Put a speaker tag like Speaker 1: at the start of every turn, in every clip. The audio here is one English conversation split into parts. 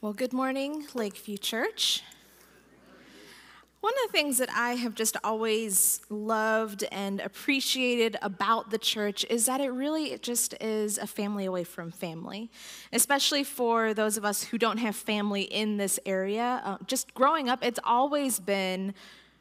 Speaker 1: Well, good morning, Lakeview Church. One of the things that I have just always loved and appreciated about the church is that it really just is a family away from family, especially for those of us who don't have family in this area. Uh, just growing up, it's always been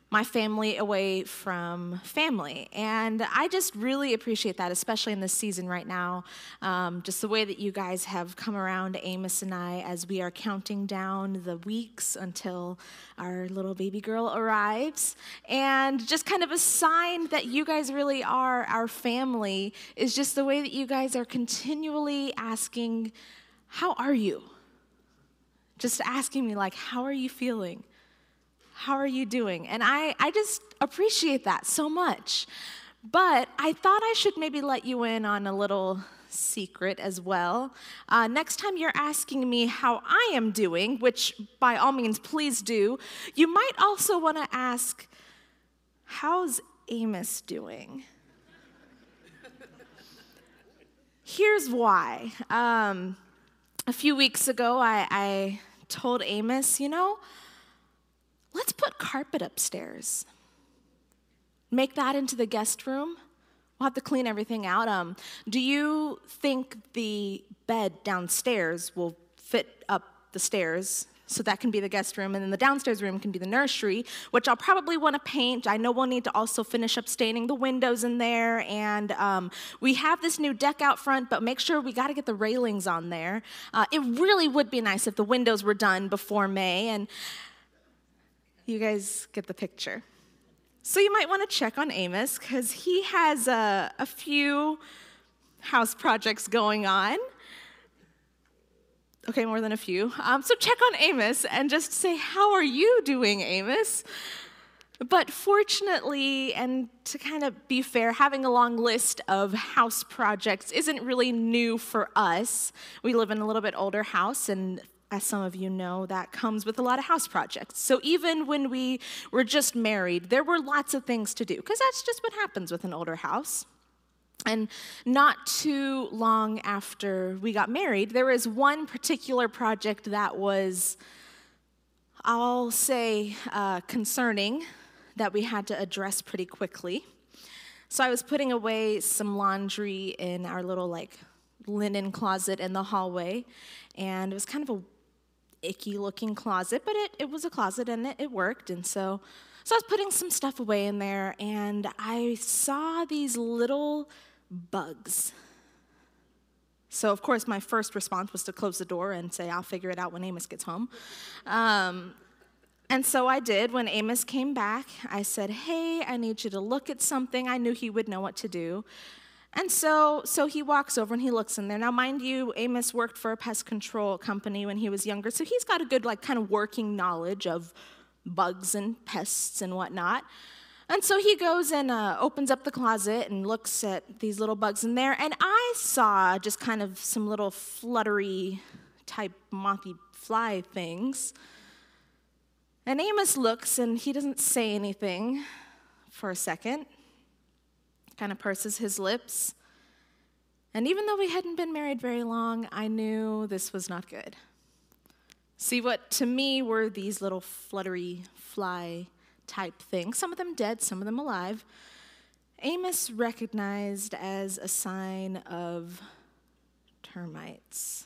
Speaker 1: my family away from family. And I just really appreciate that, especially in this season right now. Um, just the way that you guys have come around, Amos and I, as we are counting down the weeks until our little baby girl arrives. And just kind of a sign that you guys really are our family is just the way that you guys are continually asking, How are you? Just asking me, like, How are you feeling? How are you doing? And I, I just appreciate that so much. But I thought I should maybe let you in on a little secret as well. Uh, next time you're asking me how I am doing, which by all means, please do, you might also want to ask, How's Amos doing? Here's why. Um, a few weeks ago, I, I told Amos, you know, let's put carpet upstairs. Make that into the guest room. We'll have to clean everything out. Um, do you think the bed downstairs will fit up the stairs? So that can be the guest room, and then the downstairs room can be the nursery, which I'll probably want to paint. I know we'll need to also finish up staining the windows in there, and um, we have this new deck out front, but make sure we got to get the railings on there. Uh, it really would be nice if the windows were done before May, and you guys get the picture. So you might want to check on Amos because he has a, a few house projects going on. Okay, more than a few. Um, so check on Amos and just say, How are you doing, Amos? But fortunately, and to kind of be fair, having a long list of house projects isn't really new for us. We live in a little bit older house, and as some of you know, that comes with a lot of house projects. So even when we were just married, there were lots of things to do, because that's just what happens with an older house. And not too long after we got married, there was one particular project that was, I'll say, uh, concerning that we had to address pretty quickly. So I was putting away some laundry in our little, like, linen closet in the hallway, and it was kind of a icky looking closet, but it, it was a closet and it, it worked. And so, so I was putting some stuff away in there and I saw these little bugs. So, of course, my first response was to close the door and say, I'll figure it out when Amos gets home. Um, and so I did. When Amos came back, I said, Hey, I need you to look at something. I knew he would know what to do. And so, so he walks over and he looks in there. Now, mind you, Amos worked for a pest control company when he was younger, so he's got a good, like, kind of working knowledge of bugs and pests and whatnot. And so he goes and uh, opens up the closet and looks at these little bugs in there. And I saw just kind of some little fluttery type mothy fly things. And Amos looks and he doesn't say anything for a second kind of purses his lips. And even though we hadn't been married very long, I knew this was not good. See, what to me were these little fluttery fly type things, some of them dead, some of them alive. Amos recognized as a sign of termites.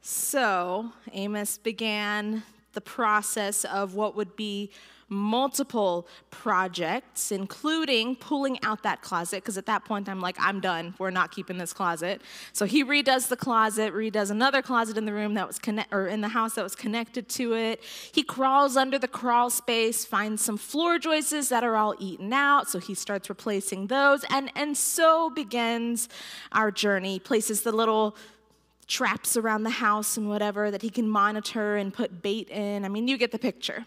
Speaker 1: So Amos began the process of what would be multiple projects, including pulling out that closet, because at that point I'm like, I'm done. We're not keeping this closet. So he redoes the closet, redoes another closet in the room that was connect or in the house that was connected to it. He crawls under the crawl space, finds some floor joists that are all eaten out, so he starts replacing those, and and so begins our journey. Places the little traps around the house and whatever that he can monitor and put bait in. I mean, you get the picture.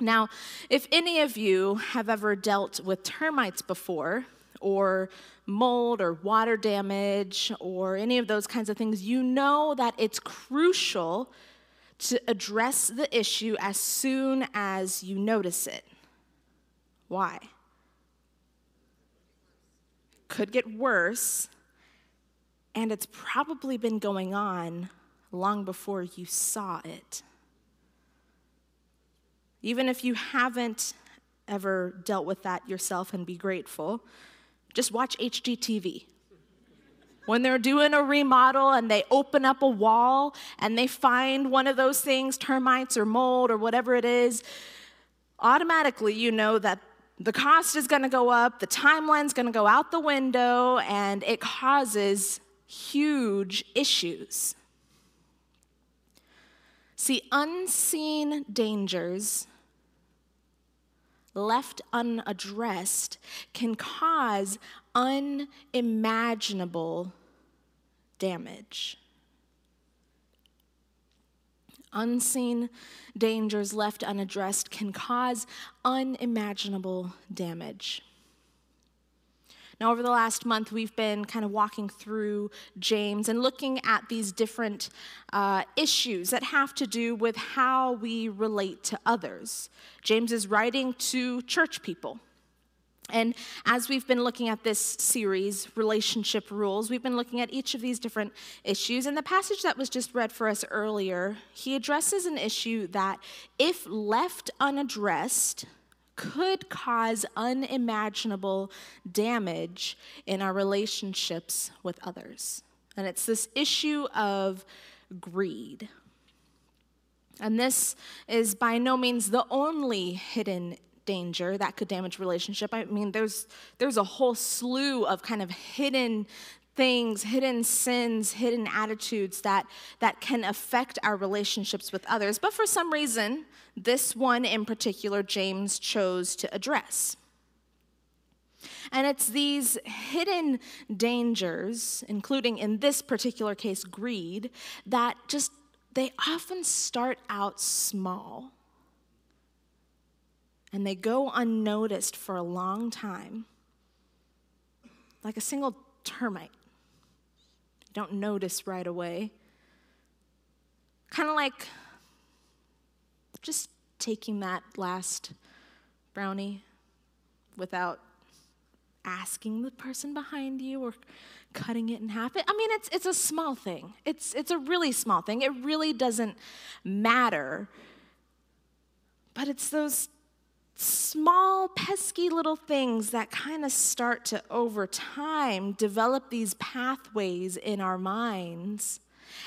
Speaker 1: Now, if any of you have ever dealt with termites before, or mold or water damage or any of those kinds of things, you know that it's crucial to address the issue as soon as you notice it. Why? Could get worse, and it's probably been going on long before you saw it. Even if you haven't ever dealt with that yourself and be grateful, just watch HGTV. When they're doing a remodel and they open up a wall and they find one of those things, termites or mold or whatever it is, automatically you know that the cost is going to go up, the timeline's going to go out the window, and it causes huge issues. See, unseen dangers left unaddressed can cause unimaginable damage. Unseen dangers left unaddressed can cause unimaginable damage. Now, over the last month, we've been kind of walking through James and looking at these different uh, issues that have to do with how we relate to others. James is writing to church people. And as we've been looking at this series, Relationship Rules, we've been looking at each of these different issues. And the passage that was just read for us earlier, he addresses an issue that, if left unaddressed, could cause unimaginable damage in our relationships with others. And it's this issue of greed. And this is by no means the only hidden danger that could damage relationship. I mean, there's there's a whole slew of kind of hidden things, hidden sins, hidden attitudes that that can affect our relationships with others. But for some reason, this one in particular James chose to address. And it's these hidden dangers, including in this particular case greed, that just they often start out small and they go unnoticed for a long time, like a single termite. You don't notice right away. Kind of like just taking that last brownie without asking the person behind you or cutting it in half. I mean, it's, it's a small thing. It's, it's a really small thing. It really doesn't matter. But it's those small, pesky little things that kind of start to, over time, develop these pathways in our minds.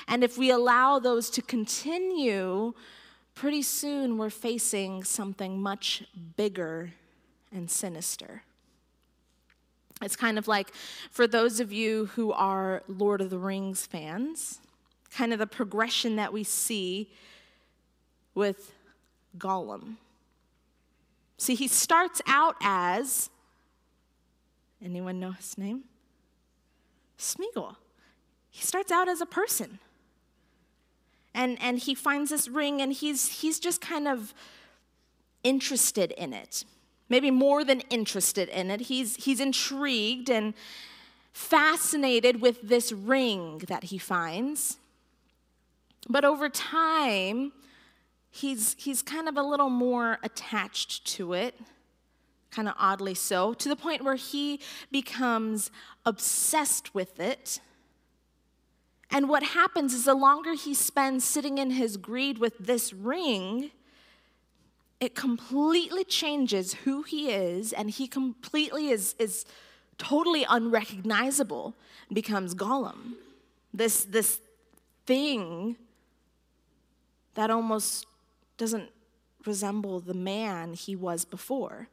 Speaker 1: And if we allow those to continue, pretty soon we're facing something much bigger and sinister. It's kind of like for those of you who are Lord of the Rings fans, kind of the progression that we see with Gollum. See, he starts out as, anyone know his name? Smeagol. He starts out as a person. And, and he finds this ring and he's, he's just kind of interested in it. Maybe more than interested in it. He's, he's intrigued and fascinated with this ring that he finds. But over time, he's, he's kind of a little more attached to it, kind of oddly so, to the point where he becomes obsessed with it. And what happens is the longer he spends sitting in his greed with this ring, it completely changes who he is, and he completely is, is totally unrecognizable, becomes Gollum. This, this thing that almost doesn't resemble the man he was before.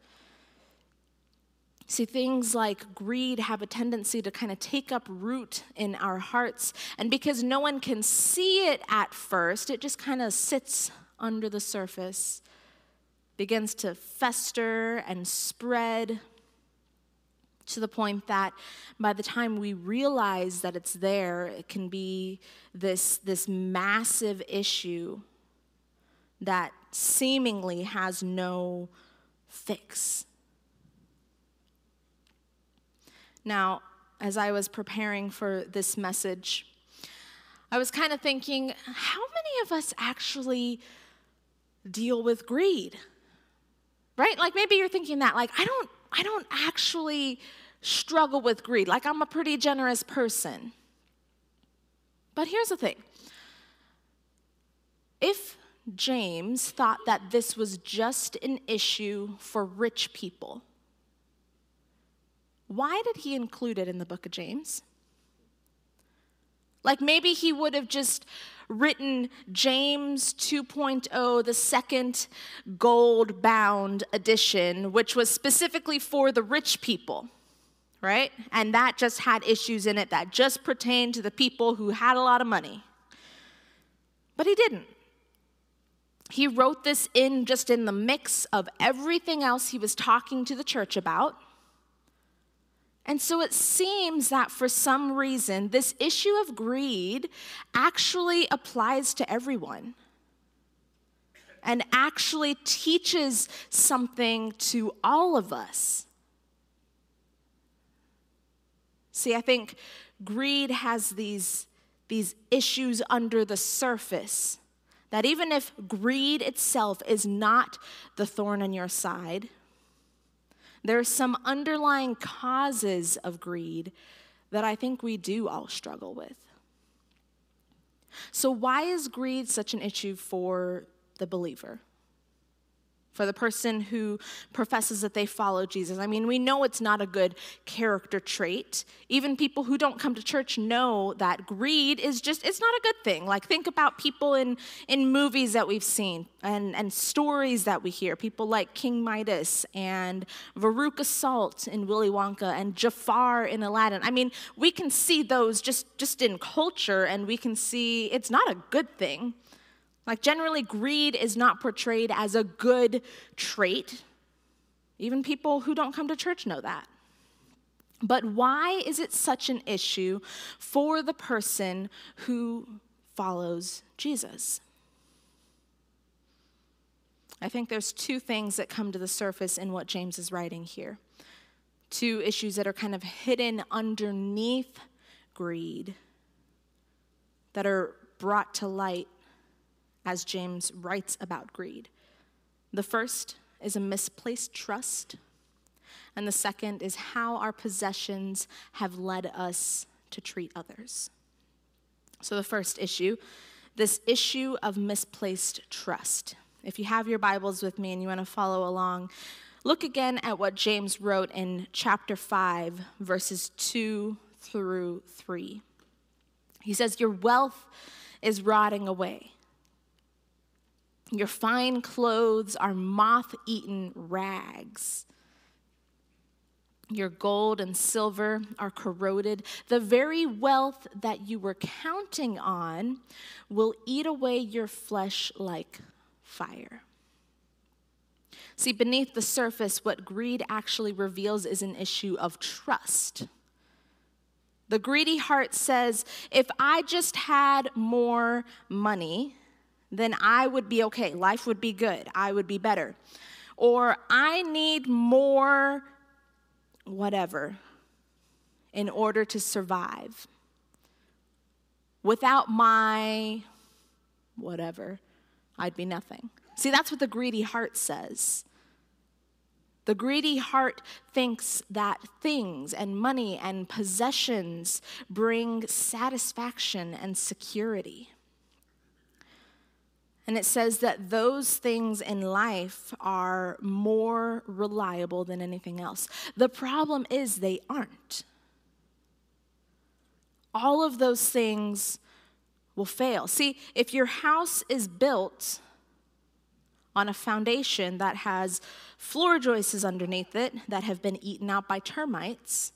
Speaker 1: See, things like greed have a tendency to kind of take up root in our hearts. And because no one can see it at first, it just kind of sits under the surface, begins to fester and spread to the point that by the time we realize that it's there, it can be this, this massive issue that seemingly has no fix. Now, as I was preparing for this message, I was kind of thinking, how many of us actually deal with greed? Right? Like maybe you're thinking that like I don't I don't actually struggle with greed. Like I'm a pretty generous person. But here's the thing. If James thought that this was just an issue for rich people, why did he include it in the book of James? Like maybe he would have just written James 2.0, the second gold bound edition, which was specifically for the rich people, right? And that just had issues in it that just pertained to the people who had a lot of money. But he didn't. He wrote this in just in the mix of everything else he was talking to the church about. And so it seems that for some reason, this issue of greed actually applies to everyone and actually teaches something to all of us. See, I think greed has these, these issues under the surface that even if greed itself is not the thorn in your side, there are some underlying causes of greed that I think we do all struggle with. So, why is greed such an issue for the believer? For the person who professes that they follow Jesus. I mean, we know it's not a good character trait. Even people who don't come to church know that greed is just, it's not a good thing. Like, think about people in, in movies that we've seen and, and stories that we hear. People like King Midas and Veruca Salt in Willy Wonka and Jafar in Aladdin. I mean, we can see those just, just in culture and we can see it's not a good thing. Like, generally, greed is not portrayed as a good trait. Even people who don't come to church know that. But why is it such an issue for the person who follows Jesus? I think there's two things that come to the surface in what James is writing here. Two issues that are kind of hidden underneath greed, that are brought to light as James writes about greed. The first is a misplaced trust, and the second is how our possessions have led us to treat others. So, the first issue, this issue of misplaced trust. If you have your Bibles with me and you want to follow along, look again at what James wrote in chapter 5, verses 2 through 3. He says, Your wealth is rotting away your fine clothes are moth eaten rags. Your gold and silver are corroded. The very wealth that you were counting on will eat away your flesh like fire. See, beneath the surface, what greed actually reveals is an issue of trust. The greedy heart says, if I just had more money, then I would be okay. Life would be good. I would be better. Or I need more whatever in order to survive. Without my whatever, I'd be nothing. See, that's what the greedy heart says. The greedy heart thinks that things and money and possessions bring satisfaction and security. And it says that those things in life are more reliable than anything else. The problem is they aren't. All of those things will fail. See, if your house is built on a foundation that has floor joists underneath it that have been eaten out by termites,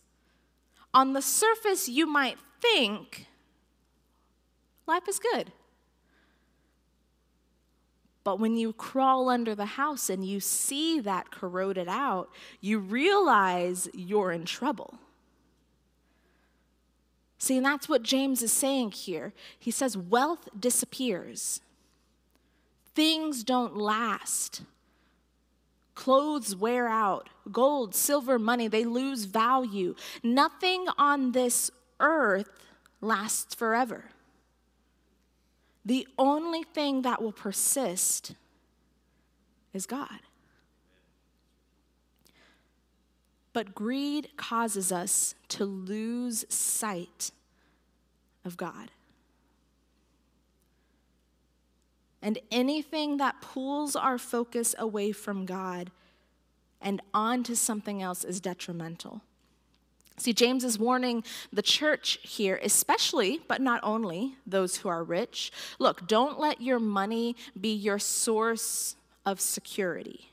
Speaker 1: on the surface you might think life is good. But when you crawl under the house and you see that corroded out, you realize you're in trouble. See, and that's what James is saying here. He says, wealth disappears, things don't last. Clothes wear out, gold, silver, money, they lose value. Nothing on this earth lasts forever. The only thing that will persist is God. But greed causes us to lose sight of God. And anything that pulls our focus away from God and onto something else is detrimental. See, James is warning the church here, especially, but not only, those who are rich. Look, don't let your money be your source of security.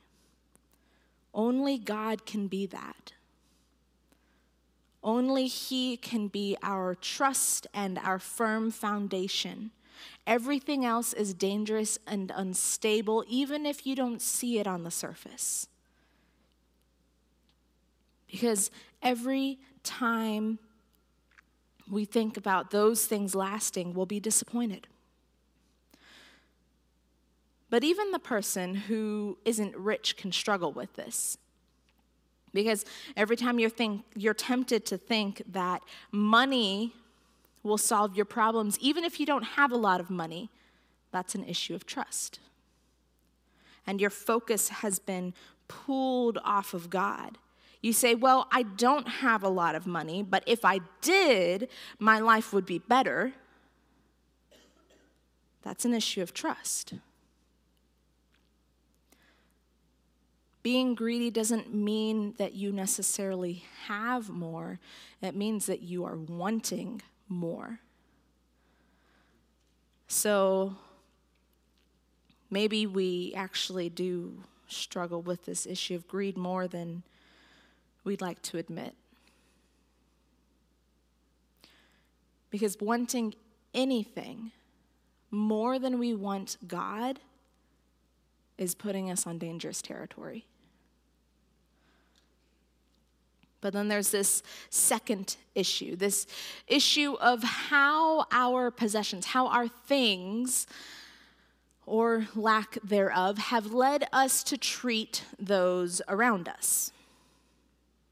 Speaker 1: Only God can be that. Only He can be our trust and our firm foundation. Everything else is dangerous and unstable, even if you don't see it on the surface. Because every time we think about those things lasting, we'll be disappointed. But even the person who isn't rich can struggle with this. Because every time you're, think, you're tempted to think that money will solve your problems, even if you don't have a lot of money, that's an issue of trust. And your focus has been pulled off of God. You say, Well, I don't have a lot of money, but if I did, my life would be better. That's an issue of trust. Being greedy doesn't mean that you necessarily have more, it means that you are wanting more. So maybe we actually do struggle with this issue of greed more than we'd like to admit. Because wanting anything more than we want God is putting us on dangerous territory. But then there's this second issue this issue of how our possessions, how our things, or lack thereof, have led us to treat those around us.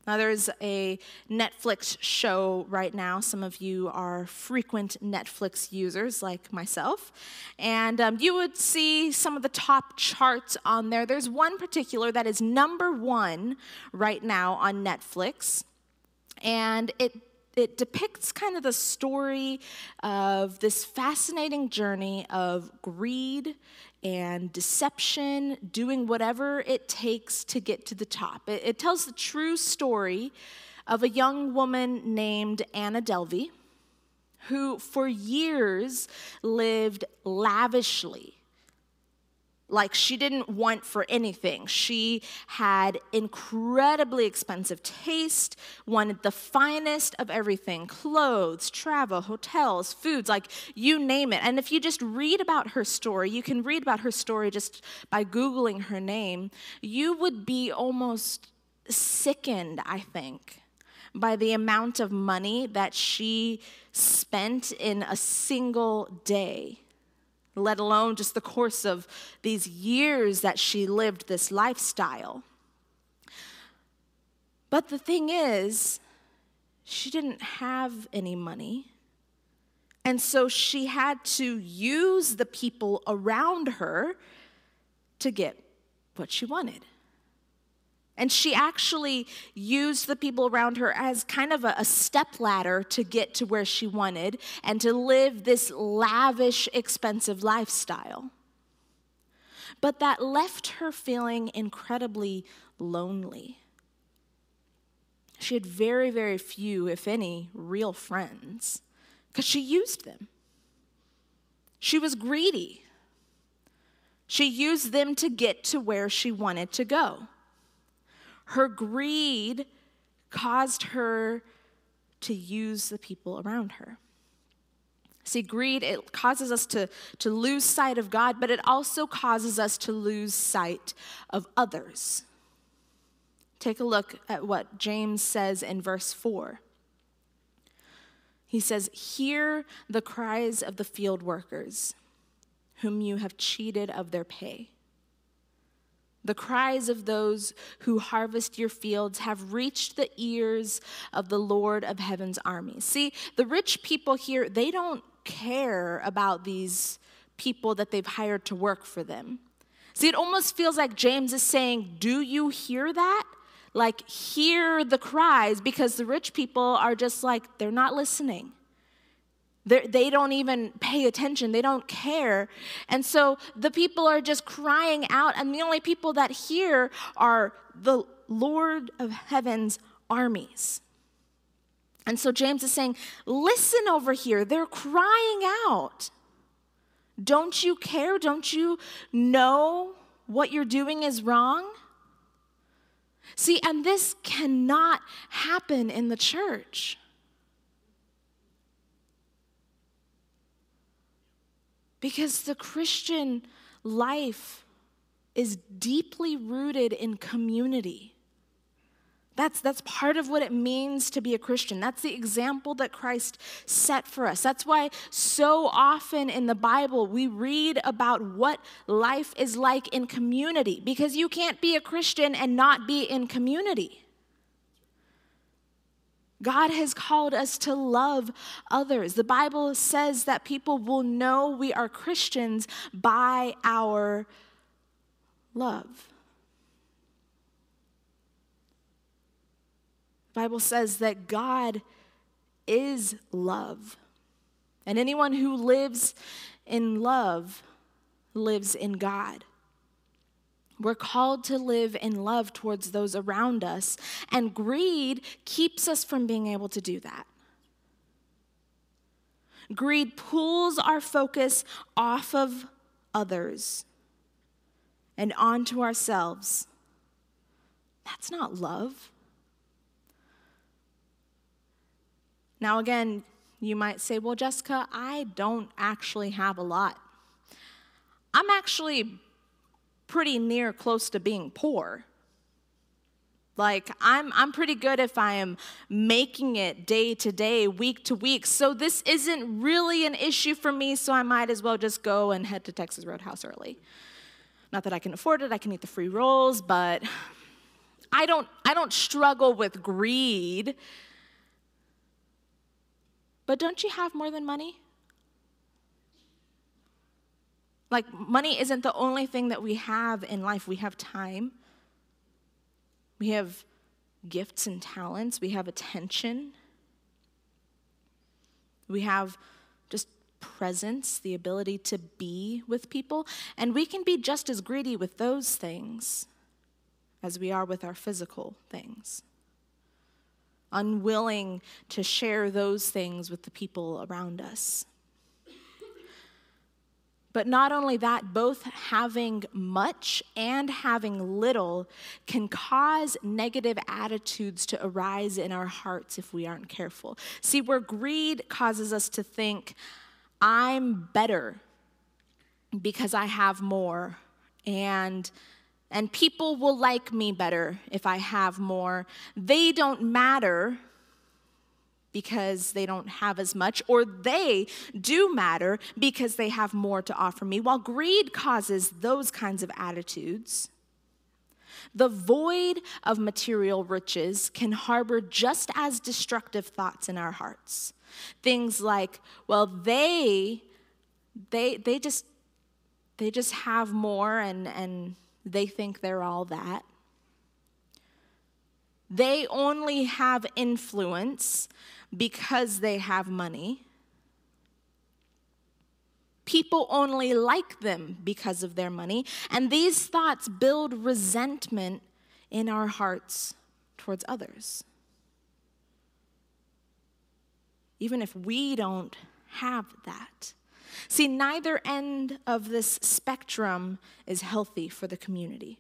Speaker 1: Now, there's a Netflix show right now. Some of you are frequent Netflix users like myself. And um, you would see some of the top charts on there. There's one particular that is number one right now on Netflix. And it it depicts kind of the story of this fascinating journey of greed and deception, doing whatever it takes to get to the top. It, it tells the true story of a young woman named Anna Delvey, who for years lived lavishly like she didn't want for anything. She had incredibly expensive taste, wanted the finest of everything clothes, travel, hotels, foods, like you name it. And if you just read about her story, you can read about her story just by Googling her name, you would be almost sickened, I think, by the amount of money that she spent in a single day let alone just the course of these years that she lived this lifestyle. But the thing is, she didn't have any money. And so she had to use the people around her to get what she wanted. And she actually used the people around her as kind of a, a step ladder to get to where she wanted and to live this lavish, expensive lifestyle. But that left her feeling incredibly lonely. She had very, very few, if any, real friends because she used them. She was greedy. She used them to get to where she wanted to go. Her greed caused her to use the people around her. See, greed, it causes us to, to lose sight of God, but it also causes us to lose sight of others. Take a look at what James says in verse 4. He says, Hear the cries of the field workers, whom you have cheated of their pay. The cries of those who harvest your fields have reached the ears of the Lord of heaven's armies. See, the rich people here, they don't care about these people that they've hired to work for them. See, it almost feels like James is saying, Do you hear that? Like, hear the cries because the rich people are just like, they're not listening. They're, they do not even pay attention. They don't care. And so the people are just crying out, and the only people that hear are the Lord of heaven's armies. And so James is saying, Listen over here. They're crying out. Don't you care? Don't you know what you're doing is wrong? See, and this cannot happen in the church. Because the Christian life is deeply rooted in community. That's, that's part of what it means to be a Christian. That's the example that Christ set for us. That's why so often in the Bible we read about what life is like in community, because you can't be a Christian and not be in community. God has called us to love others. The Bible says that people will know we are Christians by our love. The Bible says that God is love. And anyone who lives in love lives in God. We're called to live in love towards those around us, and greed keeps us from being able to do that. Greed pulls our focus off of others and onto ourselves. That's not love. Now, again, you might say, well, Jessica, I don't actually have a lot. I'm actually pretty near close to being poor. Like, I'm, I'm pretty good if I am making it day to day, week to week. So, this isn't really an issue for me, so I might as well just go and head to Texas Roadhouse early. Not that I can afford it, I can eat the free rolls, but I don't, I don't struggle with greed. But don't you have more than money? Like, money isn't the only thing that we have in life. We have time, we have gifts and talents, we have attention, we have just presence, the ability to be with people. And we can be just as greedy with those things as we are with our physical things. Unwilling to share those things with the people around us. But not only that, both having much and having little can cause negative attitudes to arise in our hearts if we aren't careful. See, where greed causes us to think, I'm better because I have more, and and people will like me better if I have more. They don't matter because they don't have as much, or they do matter because they have more to offer me. While greed causes those kinds of attitudes, the void of material riches can harbor just as destructive thoughts in our hearts. Things like, well, they they they just they just have more and and they think they're all that. They only have influence because they have money. People only like them because of their money. And these thoughts build resentment in our hearts towards others. Even if we don't have that. See, neither end of this spectrum is healthy for the community.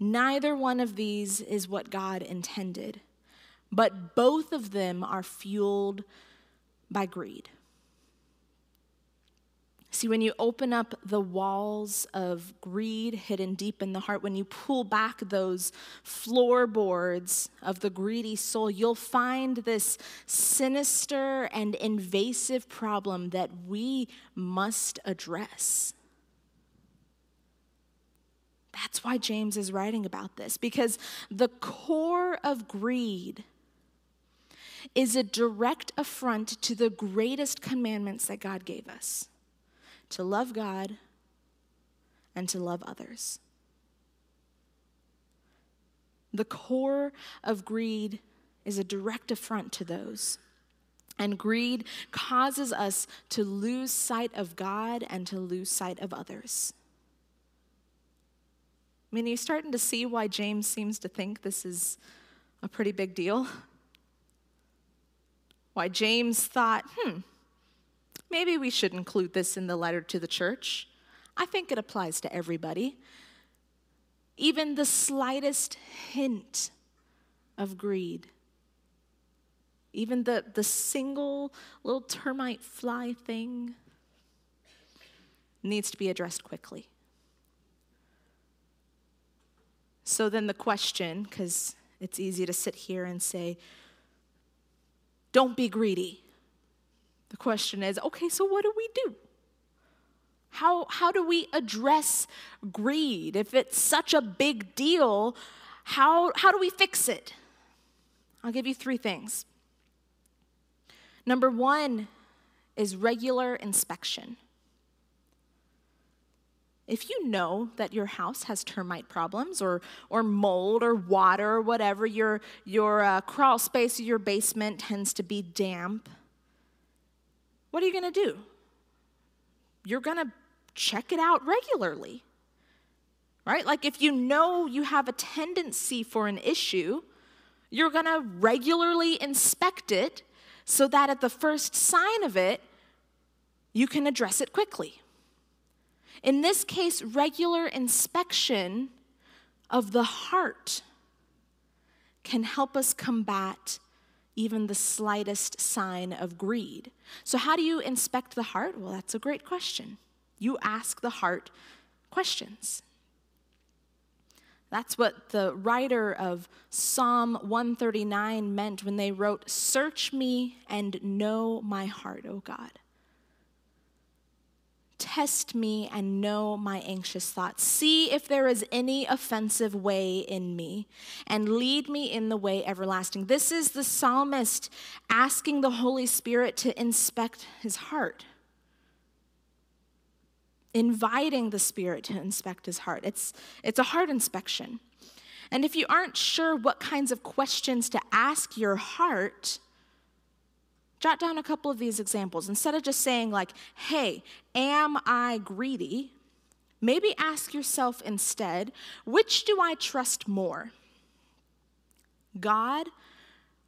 Speaker 1: Neither one of these is what God intended, but both of them are fueled by greed. See, when you open up the walls of greed hidden deep in the heart, when you pull back those floorboards of the greedy soul, you'll find this sinister and invasive problem that we must address. That's why James is writing about this, because the core of greed is a direct affront to the greatest commandments that God gave us to love God and to love others. The core of greed is a direct affront to those. And greed causes us to lose sight of God and to lose sight of others. I mean, are you starting to see why James seems to think this is a pretty big deal? Why James thought, hmm, maybe we should include this in the letter to the church. I think it applies to everybody. Even the slightest hint of greed, even the, the single little termite fly thing, needs to be addressed quickly. So then the question, because it's easy to sit here and say, don't be greedy. The question is, okay, so what do we do? How, how do we address greed? If it's such a big deal, how, how do we fix it? I'll give you three things. Number one is regular inspection. If you know that your house has termite problems or, or mold or water or whatever, your, your uh, crawl space your basement tends to be damp, what are you going to do? You're going to check it out regularly, right? Like if you know you have a tendency for an issue, you're going to regularly inspect it so that at the first sign of it, you can address it quickly. In this case, regular inspection of the heart can help us combat even the slightest sign of greed. So, how do you inspect the heart? Well, that's a great question. You ask the heart questions. That's what the writer of Psalm 139 meant when they wrote, Search me and know my heart, O God. Test me and know my anxious thoughts. See if there is any offensive way in me, and lead me in the way everlasting. This is the psalmist asking the Holy Spirit to inspect his heart, inviting the Spirit to inspect his heart. It's, it's a heart inspection. And if you aren't sure what kinds of questions to ask your heart, Jot down a couple of these examples. Instead of just saying, like, hey, am I greedy? Maybe ask yourself instead, which do I trust more? God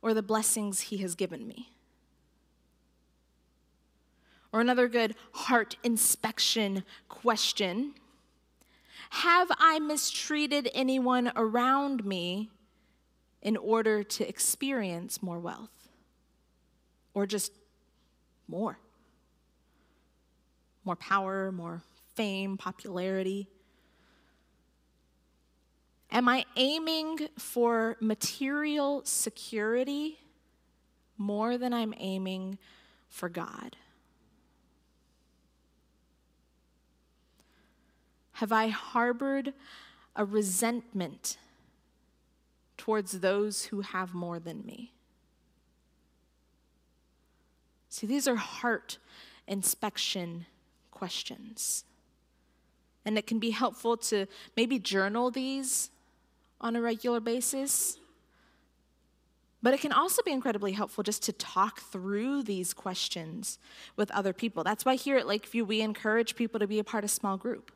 Speaker 1: or the blessings He has given me? Or another good heart inspection question Have I mistreated anyone around me in order to experience more wealth? Or just more. More power, more fame, popularity. Am I aiming for material security more than I'm aiming for God? Have I harbored a resentment towards those who have more than me? See, these are heart inspection questions. And it can be helpful to maybe journal these on a regular basis. But it can also be incredibly helpful just to talk through these questions with other people. That's why here at Lakeview, we encourage people to be a part of small group.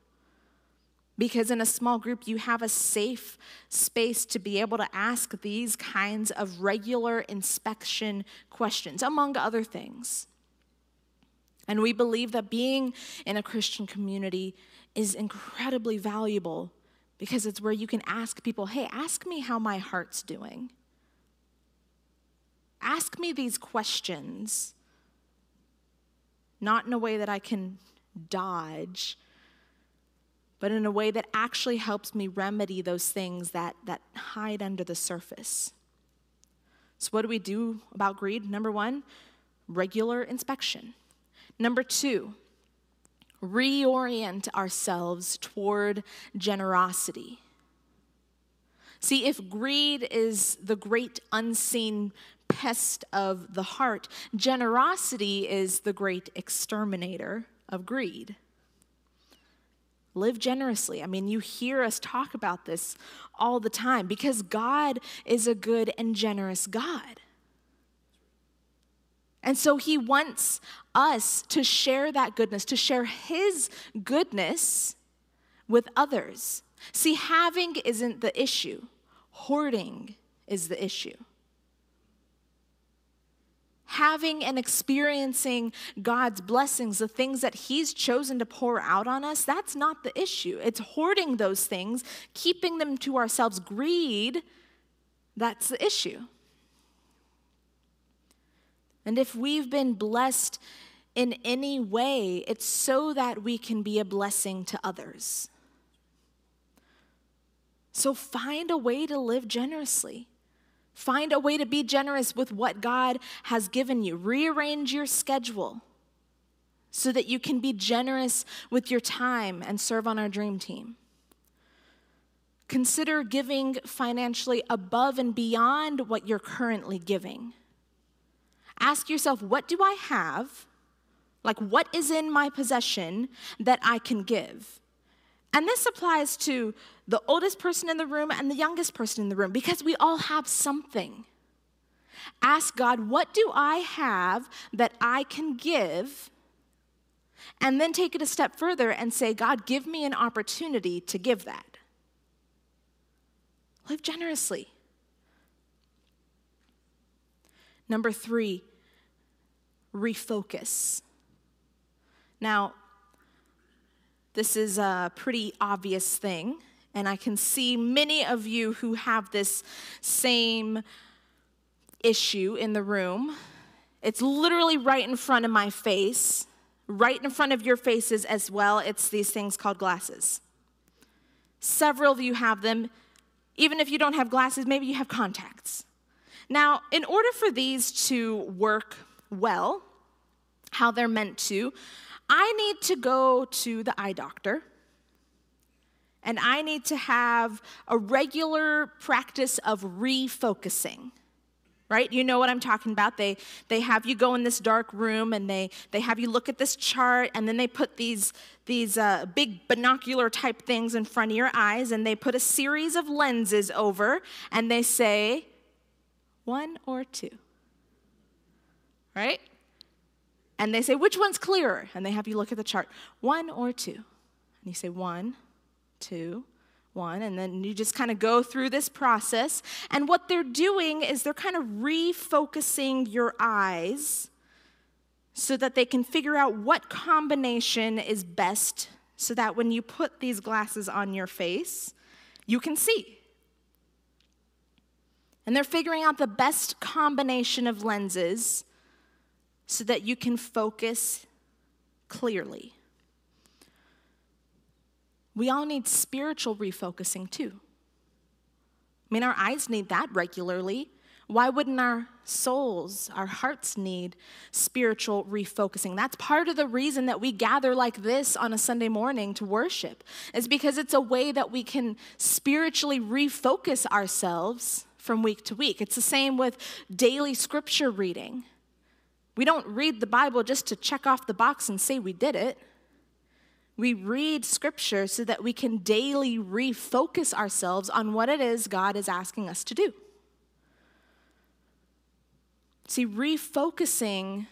Speaker 1: Because in a small group, you have a safe space to be able to ask these kinds of regular inspection questions, among other things. And we believe that being in a Christian community is incredibly valuable because it's where you can ask people, hey, ask me how my heart's doing. Ask me these questions, not in a way that I can dodge but in a way that actually helps me remedy those things that, that hide under the surface. So, what do we do about greed? Number one, regular inspection. Number two, reorient ourselves toward generosity. See, if greed is the great unseen pest of the heart, generosity is the great exterminator of greed. Live generously. I mean, you hear us talk about this all the time because God is a good and generous God. And so he wants us to share that goodness, to share his goodness with others. See, having isn't the issue, hoarding is the issue. Having and experiencing God's blessings, the things that He's chosen to pour out on us, that's not the issue. It's hoarding those things, keeping them to ourselves. Greed, that's the issue. And if we've been blessed in any way, it's so that we can be a blessing to others. So find a way to live generously. Find a way to be generous with what God has given you. Rearrange your schedule so that you can be generous with your time and serve on our dream team. Consider giving financially above and beyond what you're currently giving. Ask yourself, what do I have? Like, what is in my possession that I can give? And this applies to the oldest person in the room and the youngest person in the room because we all have something. Ask God, what do I have that I can give? And then take it a step further and say, God, give me an opportunity to give that. Live generously. Number three, refocus. Now, this is a pretty obvious thing, and I can see many of you who have this same issue in the room. It's literally right in front of my face, right in front of your faces as well. It's these things called glasses. Several of you have them. Even if you don't have glasses, maybe you have contacts. Now, in order for these to work well, how they're meant to, I need to go to the eye doctor and I need to have a regular practice of refocusing. Right? You know what I'm talking about. They they have you go in this dark room and they they have you look at this chart and then they put these these uh, big binocular type things in front of your eyes and they put a series of lenses over and they say one or two. Right? And they say, which one's clearer? And they have you look at the chart. One or two? And you say, one, two, one. And then you just kind of go through this process. And what they're doing is they're kind of refocusing your eyes so that they can figure out what combination is best so that when you put these glasses on your face, you can see. And they're figuring out the best combination of lenses so that you can focus clearly. We all need spiritual refocusing too. I mean, our eyes need that regularly. Why wouldn't our souls, our hearts need spiritual refocusing? That's part of the reason that we gather like this on a Sunday morning to worship, is because it's a way that we can spiritually refocus ourselves from week to week. It's the same with daily scripture reading. We don't read the Bible just to check off the box and say we did it. We read scripture so that we can daily refocus ourselves on what it is God is asking us to do. See, refocusing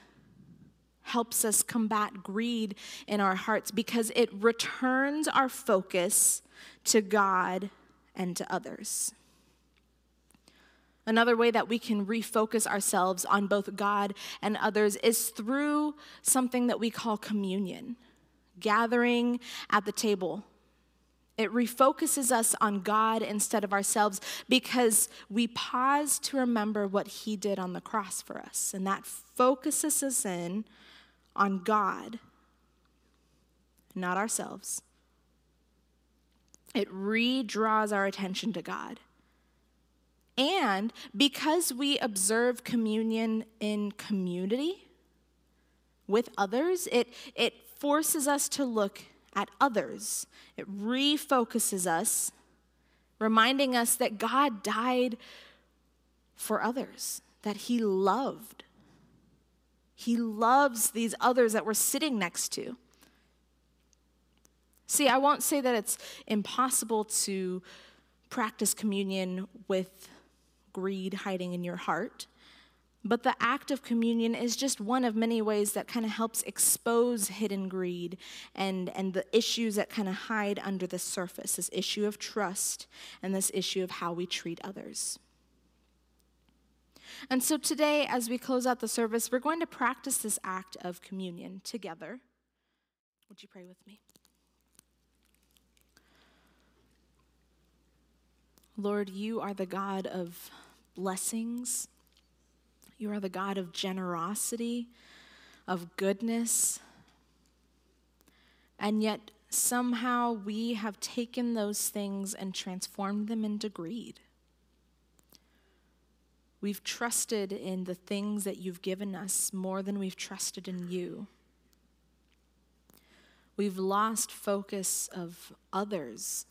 Speaker 1: helps us combat greed in our hearts because it returns our focus to God and to others. Another way that we can refocus ourselves on both God and others is through something that we call communion, gathering at the table. It refocuses us on God instead of ourselves because we pause to remember what He did on the cross for us. And that focuses us in on God, not ourselves. It redraws our attention to God. And because we observe communion in community with others, it, it forces us to look at others. It refocuses us, reminding us that God died for others, that He loved. He loves these others that we're sitting next to. See, I won't say that it's impossible to practice communion with greed hiding in your heart. But the act of communion is just one of many ways that kind of helps expose hidden greed and, and the issues that kind of hide under the surface this issue of trust and this issue of how we treat others. And so today, as we close out the service, we're going to practice this act of communion together. Would you pray with me? Lord, you are the God of blessings. You are the God of generosity, of goodness. And yet, somehow, we have taken those things and transformed them into greed. We've trusted in the things that you've given us more than we've trusted in you. We've lost focus of others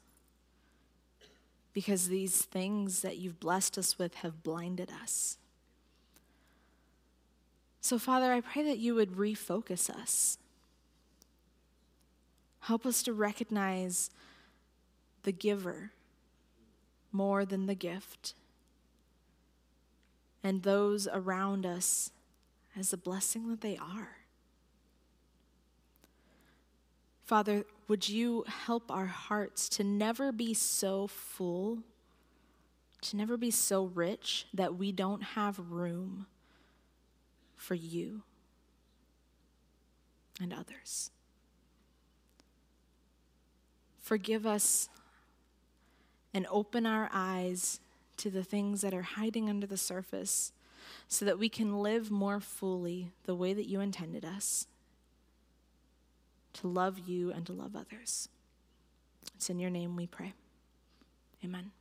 Speaker 1: because these things that you've blessed us with have blinded us. So, Father, I pray that you would refocus us. Help us to recognize the giver more than the gift and those around us as the blessing that they are. Father, would you help our hearts to never be so full, to never be so rich that we don't have room for you and others? Forgive us and open our eyes to the things that are hiding under the surface so that we can live more fully the way that you intended us to love you and to love others. It's in your name we pray. Amen.